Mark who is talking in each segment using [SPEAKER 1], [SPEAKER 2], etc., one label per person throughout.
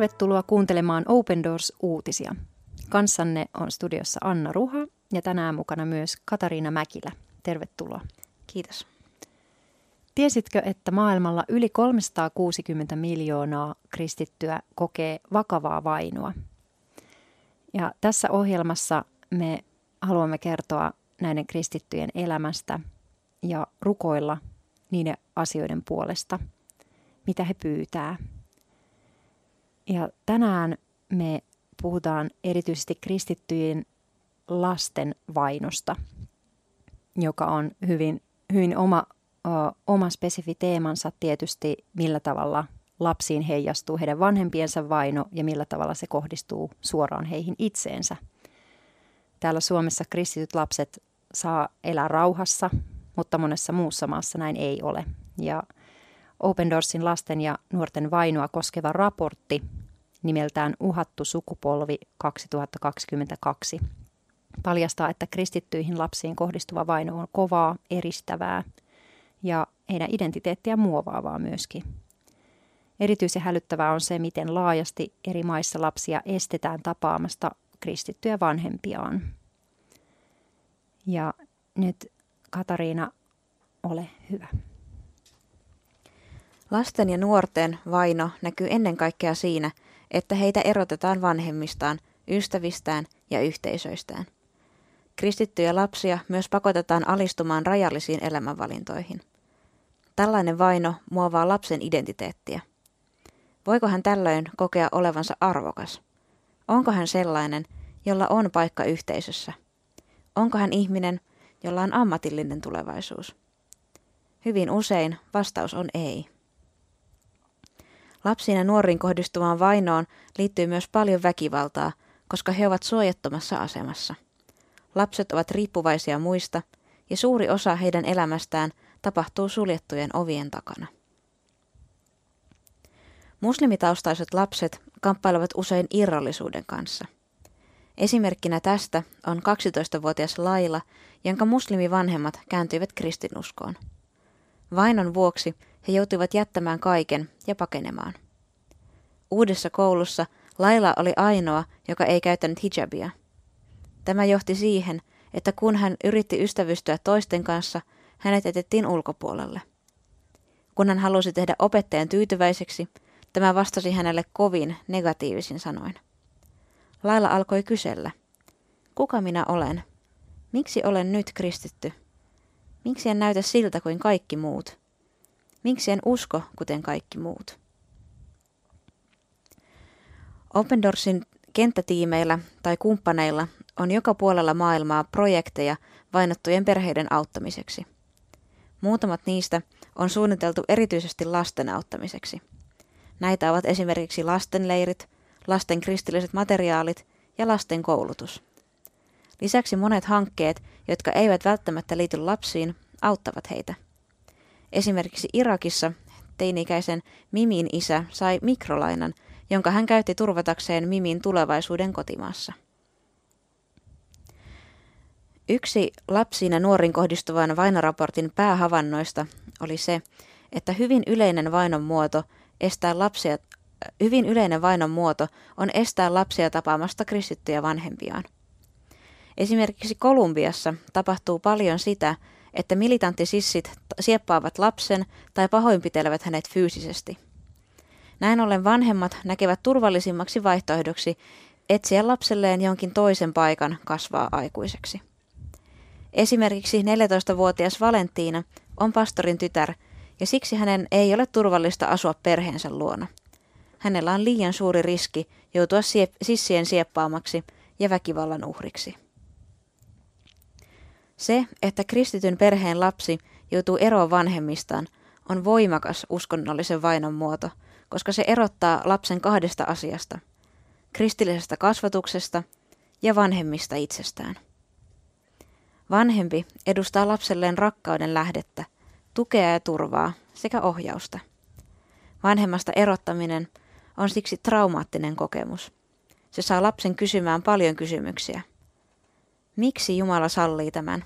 [SPEAKER 1] Tervetuloa kuuntelemaan Open Doors-uutisia. Kanssanne on studiossa Anna Ruha ja tänään mukana myös Katariina Mäkilä. Tervetuloa.
[SPEAKER 2] Kiitos.
[SPEAKER 1] Tiesitkö, että maailmalla yli 360 miljoonaa kristittyä kokee vakavaa vainoa? Ja tässä ohjelmassa me haluamme kertoa näiden kristittyjen elämästä ja rukoilla niiden asioiden puolesta, mitä he pyytää. Ja tänään me puhutaan erityisesti kristittyjen lasten vainosta, joka on hyvin, hyvin oma, ö, oma spesifi teemansa tietysti, millä tavalla lapsiin heijastuu heidän vanhempiensa vaino ja millä tavalla se kohdistuu suoraan heihin itseensä. Täällä Suomessa kristityt lapset saa elää rauhassa, mutta monessa muussa maassa näin ei ole. Ja Open Doorsin lasten ja nuorten vainoa koskeva raportti nimeltään Uhattu sukupolvi 2022 paljastaa, että kristittyihin lapsiin kohdistuva vaino on kovaa, eristävää ja heidän identiteettiä muovaavaa myöskin. Erityisen hälyttävää on se, miten laajasti eri maissa lapsia estetään tapaamasta kristittyjä vanhempiaan. Ja nyt Katariina, ole hyvä.
[SPEAKER 2] Lasten ja nuorten vaino näkyy ennen kaikkea siinä, että heitä erotetaan vanhemmistaan, ystävistään ja yhteisöistään. Kristittyjä lapsia myös pakotetaan alistumaan rajallisiin elämänvalintoihin. Tällainen vaino muovaa lapsen identiteettiä. Voiko hän tällöin kokea olevansa arvokas? Onko hän sellainen, jolla on paikka yhteisössä? Onko hän ihminen, jolla on ammatillinen tulevaisuus? Hyvin usein vastaus on ei. Lapsiin ja nuoriin kohdistuvaan vainoon liittyy myös paljon väkivaltaa, koska he ovat suojattomassa asemassa. Lapset ovat riippuvaisia muista ja suuri osa heidän elämästään tapahtuu suljettujen ovien takana. Muslimitaustaiset lapset kamppailevat usein irrallisuuden kanssa. Esimerkkinä tästä on 12-vuotias Laila, jonka muslimivanhemmat kääntyivät kristinuskoon. Vainon vuoksi he joutuivat jättämään kaiken ja pakenemaan. Uudessa koulussa Laila oli ainoa, joka ei käyttänyt hijabia. Tämä johti siihen, että kun hän yritti ystävystyä toisten kanssa, hänet etettiin ulkopuolelle. Kun hän halusi tehdä opettajan tyytyväiseksi, tämä vastasi hänelle kovin negatiivisin sanoin. Laila alkoi kysellä, kuka minä olen? Miksi olen nyt kristitty? Miksi en näytä siltä kuin kaikki muut? Miksi en usko, kuten kaikki muut? Open Doorsin kenttätiimeillä tai kumppaneilla on joka puolella maailmaa projekteja vainottujen perheiden auttamiseksi. Muutamat niistä on suunniteltu erityisesti lasten auttamiseksi. Näitä ovat esimerkiksi lastenleirit, lasten kristilliset materiaalit ja lasten koulutus. Lisäksi monet hankkeet, jotka eivät välttämättä liity lapsiin, auttavat heitä. Esimerkiksi Irakissa teini-ikäisen Mimin isä sai mikrolainan, jonka hän käytti turvatakseen Mimin tulevaisuuden kotimaassa. Yksi lapsiin ja nuorin kohdistuvan vainoraportin päähavainnoista oli se, että hyvin yleinen vainon muoto estää lapsia hyvin yleinen vainon muoto on estää lapsia tapaamasta kristittyjä vanhempiaan. Esimerkiksi Kolumbiassa tapahtuu paljon sitä, että militanttisissit sieppaavat lapsen tai pahoinpitelevät hänet fyysisesti. Näin ollen vanhemmat näkevät turvallisimmaksi vaihtoehdoksi etsiä lapselleen jonkin toisen paikan kasvaa aikuiseksi. Esimerkiksi 14-vuotias Valentiina on pastorin tytär ja siksi hänen ei ole turvallista asua perheensä luona. Hänellä on liian suuri riski joutua siep- sissien sieppaamaksi ja väkivallan uhriksi. Se, että kristityn perheen lapsi joutuu eroon vanhemmistaan, on voimakas uskonnollisen vainon muoto, koska se erottaa lapsen kahdesta asiasta, kristillisestä kasvatuksesta ja vanhemmista itsestään. Vanhempi edustaa lapselleen rakkauden lähdettä, tukea ja turvaa sekä ohjausta. Vanhemmasta erottaminen on siksi traumaattinen kokemus. Se saa lapsen kysymään paljon kysymyksiä. Miksi Jumala sallii tämän?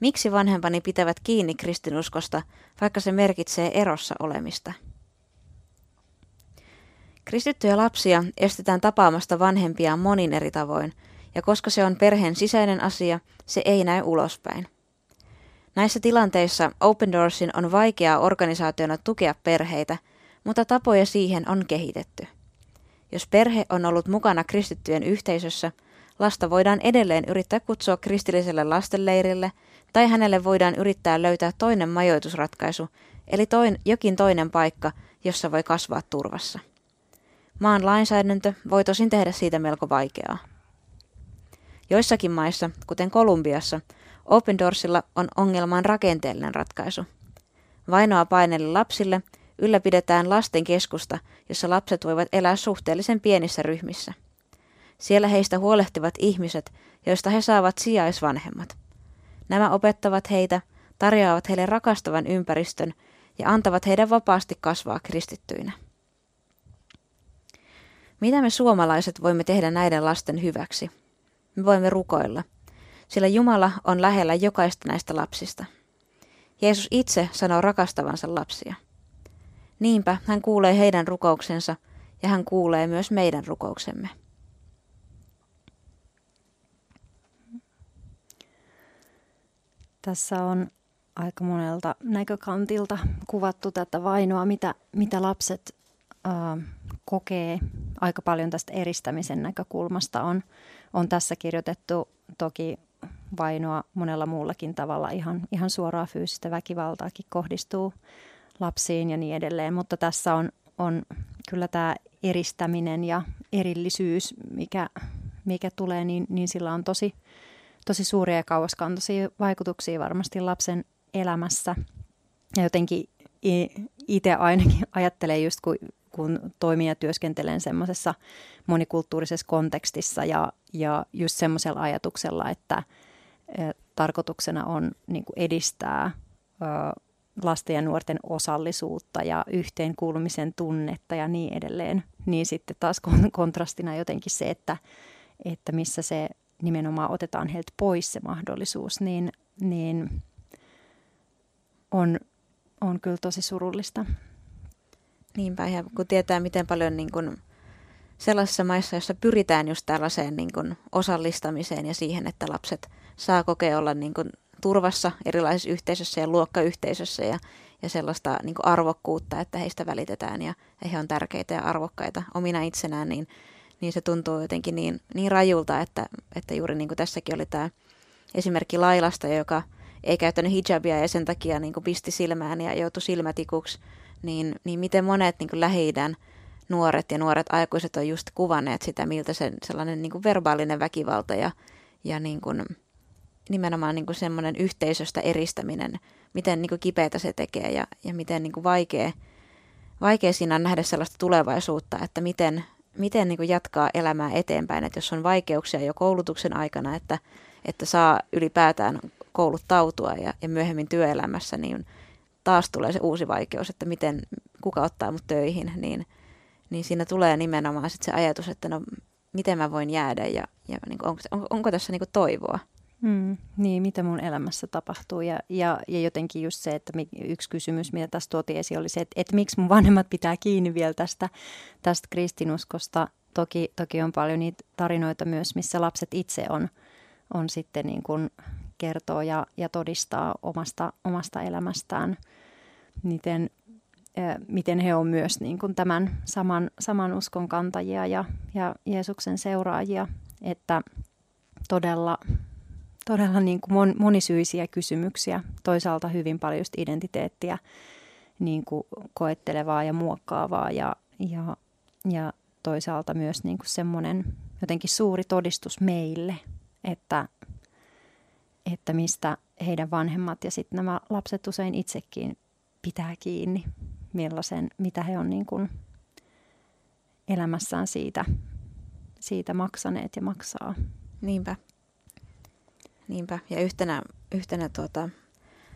[SPEAKER 2] Miksi vanhempani pitävät kiinni kristinuskosta, vaikka se merkitsee erossa olemista? Kristittyjä lapsia estetään tapaamasta vanhempiaan monin eri tavoin, ja koska se on perheen sisäinen asia, se ei näy ulospäin. Näissä tilanteissa Open Doorsin on vaikeaa organisaationa tukea perheitä, mutta tapoja siihen on kehitetty. Jos perhe on ollut mukana kristittyjen yhteisössä, lasta voidaan edelleen yrittää kutsua kristilliselle lastenleirille tai hänelle voidaan yrittää löytää toinen majoitusratkaisu, eli toin, jokin toinen paikka, jossa voi kasvaa turvassa. Maan lainsäädäntö voi tosin tehdä siitä melko vaikeaa. Joissakin maissa, kuten Kolumbiassa, Open Doorsilla on ongelmaan rakenteellinen ratkaisu. Vainoa painelle lapsille ylläpidetään lasten keskusta, jossa lapset voivat elää suhteellisen pienissä ryhmissä. Siellä heistä huolehtivat ihmiset, joista he saavat sijaisvanhemmat. Nämä opettavat heitä, tarjoavat heille rakastavan ympäristön ja antavat heidän vapaasti kasvaa kristittyinä. Mitä me suomalaiset voimme tehdä näiden lasten hyväksi? Me voimme rukoilla, sillä Jumala on lähellä jokaista näistä lapsista. Jeesus itse sanoo rakastavansa lapsia. Niinpä hän kuulee heidän rukouksensa ja hän kuulee myös meidän rukouksemme.
[SPEAKER 1] Tässä on aika monelta näkökantilta kuvattu tätä vainoa, mitä, mitä lapset äh, kokee. Aika paljon tästä eristämisen näkökulmasta on, on tässä kirjoitettu toki vainoa monella muullakin tavalla. Ihan, ihan suoraa fyysistä väkivaltaakin kohdistuu lapsiin ja niin edelleen. Mutta tässä on, on kyllä tämä eristäminen ja erillisyys, mikä, mikä tulee, niin, niin sillä on tosi, tosi suuria ja kauaskantoisia vaikutuksia varmasti lapsen elämässä. Ja jotenkin itse ainakin ajattelen just, kun, kun toimii ja työskentelen semmoisessa monikulttuurisessa kontekstissa ja, ja just semmoisella ajatuksella, että e, tarkoituksena on niin edistää ö, lasten ja nuorten osallisuutta ja yhteenkuulumisen tunnetta ja niin edelleen. Niin sitten taas kontrastina jotenkin se, että, että missä se nimenomaan otetaan heiltä pois se mahdollisuus, niin, niin on, on kyllä tosi surullista.
[SPEAKER 2] Niinpä, ja kun tietää, miten paljon niin kun sellaisissa maissa, joissa pyritään just tällaiseen niin kun osallistamiseen ja siihen, että lapset saa kokea olla niin kun turvassa erilaisissa yhteisössä ja luokkayhteisössä ja, ja sellaista niin arvokkuutta, että heistä välitetään ja he on tärkeitä ja arvokkaita omina itsenään, niin, niin se tuntuu jotenkin niin, niin rajulta, että, että juuri niin kuin tässäkin oli tämä esimerkki Lailasta, joka ei käyttänyt hijabia ja sen takia niin kuin pisti silmään ja joutui silmätikuksi, niin, niin miten monet niin lähi nuoret ja nuoret aikuiset on just kuvanneet sitä, miltä se sellainen niin kuin verbaalinen väkivalta ja, ja niin kuin, nimenomaan niin kuin semmoinen yhteisöstä eristäminen, miten niin kuin kipeätä se tekee ja, ja miten niin kuin vaikea, vaikea siinä on nähdä sellaista tulevaisuutta, että miten, miten niin kuin jatkaa elämää eteenpäin, että jos on vaikeuksia jo koulutuksen aikana, että, että saa ylipäätään kouluttautua ja, ja myöhemmin työelämässä, niin taas tulee se uusi vaikeus, että miten, kuka ottaa mut töihin, niin, niin siinä tulee nimenomaan sit se ajatus, että no miten mä voin jäädä ja, ja niin kuin, onko, on, onko tässä niin kuin toivoa.
[SPEAKER 1] Mm, niin, mitä mun elämässä tapahtuu. Ja, ja, ja jotenkin just se, että yksi kysymys, mitä tässä tuotiin esiin, oli se, että, että miksi mun vanhemmat pitää kiinni vielä tästä, tästä kristinuskosta. Toki, toki on paljon niitä tarinoita myös, missä lapset itse on, on sitten niin kuin kertoo ja, ja todistaa omasta, omasta elämästään, miten, äh, miten he on myös niin kuin tämän saman, saman uskon kantajia ja, ja Jeesuksen seuraajia, että todella todella niin kuin mon, monisyisiä kysymyksiä. Toisaalta hyvin paljon just identiteettiä niin kuin koettelevaa ja muokkaavaa ja, ja, ja toisaalta myös niin kuin semmoinen jotenkin suuri todistus meille, että, että mistä heidän vanhemmat ja sitten nämä lapset usein itsekin pitää kiinni, millaisen, mitä he on niin kuin elämässään siitä, siitä maksaneet ja maksaa.
[SPEAKER 2] Niinpä. Niinpä, ja yhtenä, yhtenä tuota,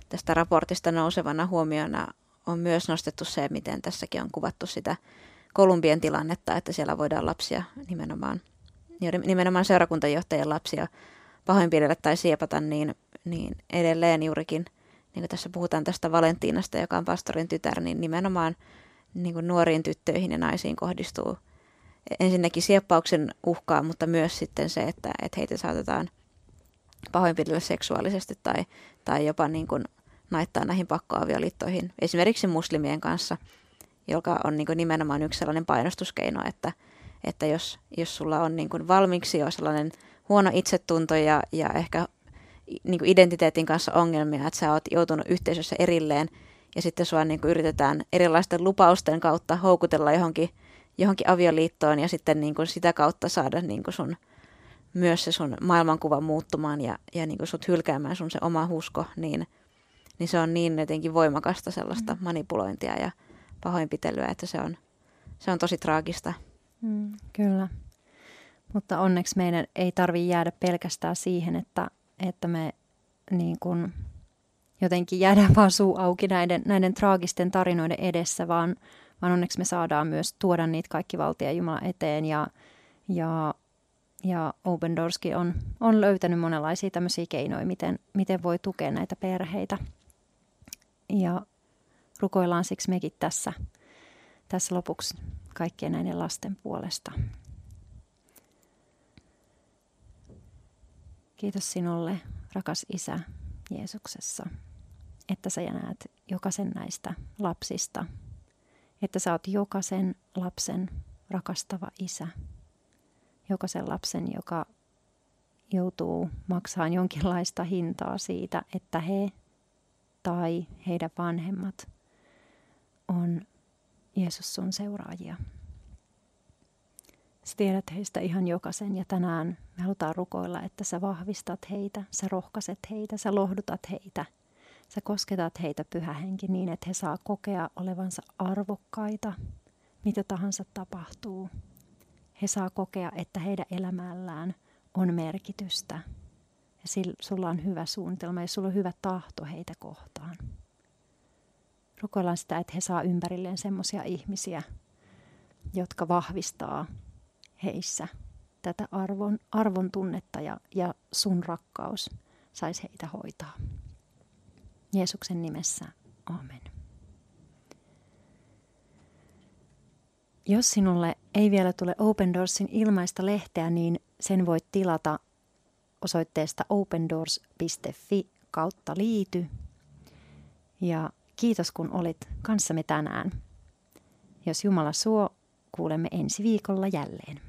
[SPEAKER 2] tästä raportista nousevana huomiona on myös nostettu se, miten tässäkin on kuvattu sitä Kolumbian tilannetta, että siellä voidaan lapsia nimenomaan, nimenomaan seurakuntajohtajien lapsia pahoinpidellä tai siepata, niin, niin edelleen juurikin, niin kuin tässä puhutaan tästä Valentiinasta, joka on pastorin tytär, niin nimenomaan niin kuin nuoriin tyttöihin ja naisiin kohdistuu – ensinnäkin sieppauksen uhkaa, mutta myös sitten se, että, että heitä saatetaan pahoinpidellä seksuaalisesti tai, tai jopa niin kuin naittaa näihin pakkoavioliittoihin, esimerkiksi muslimien kanssa, joka on niin kuin nimenomaan yksi sellainen painostuskeino, että, että jos, jos sulla on niin kuin valmiiksi jo sellainen huono itsetunto ja, ja ehkä niin kuin identiteetin kanssa ongelmia, että sä oot joutunut yhteisössä erilleen ja sitten sua niin kuin yritetään erilaisten lupausten kautta houkutella johonkin, johonkin avioliittoon ja sitten niin kuin sitä kautta saada niin kuin sun, myös se sun maailmankuva muuttumaan ja, ja niin kuin sut hylkäämään sun se oma husko, niin, niin se on niin jotenkin voimakasta sellaista mm. manipulointia ja pahoinpitelyä, että se on, se on tosi traagista.
[SPEAKER 1] Mm, kyllä. Mutta onneksi meidän ei tarvitse jäädä pelkästään siihen, että, että me niin kuin jotenkin jäädään vaan suu auki näiden, näiden traagisten tarinoiden edessä, vaan, vaan onneksi me saadaan myös tuoda niitä kaikki valtia Jumala eteen ja, ja, ja Open Doorskin on, on löytänyt monenlaisia tämmöisiä keinoja, miten, miten voi tukea näitä perheitä. Ja rukoillaan siksi mekin tässä, tässä lopuksi kaikkien näiden lasten puolesta. Kiitos sinulle, rakas Isä Jeesuksessa, että sä näet jokaisen näistä lapsista, että sä oot jokaisen lapsen rakastava isä, jokaisen lapsen, joka joutuu maksamaan jonkinlaista hintaa siitä, että he tai heidän vanhemmat on Jeesus sun seuraajia. Sä tiedät heistä ihan jokaisen ja tänään me halutaan rukoilla, että sä vahvistat heitä, sä rohkaiset heitä, sä lohdutat heitä. Sä kosketat heitä pyhähenki niin, että he saa kokea olevansa arvokkaita, mitä tahansa tapahtuu. He saa kokea, että heidän elämällään on merkitystä ja sillä, sulla on hyvä suunnitelma ja sulla on hyvä tahto heitä kohtaan. Rukoillaan sitä, että he saa ympärilleen semmoisia ihmisiä, jotka vahvistaa heissä tätä arvon, arvon tunnetta ja, ja sun rakkaus saisi heitä hoitaa. Jeesuksen nimessä, amen. Jos sinulle ei vielä tule Open Doorsin ilmaista lehteä, niin sen voit tilata osoitteesta opendoors.fi kautta liity. Ja kiitos kun olit kanssamme tänään. Jos Jumala suo, kuulemme ensi viikolla jälleen.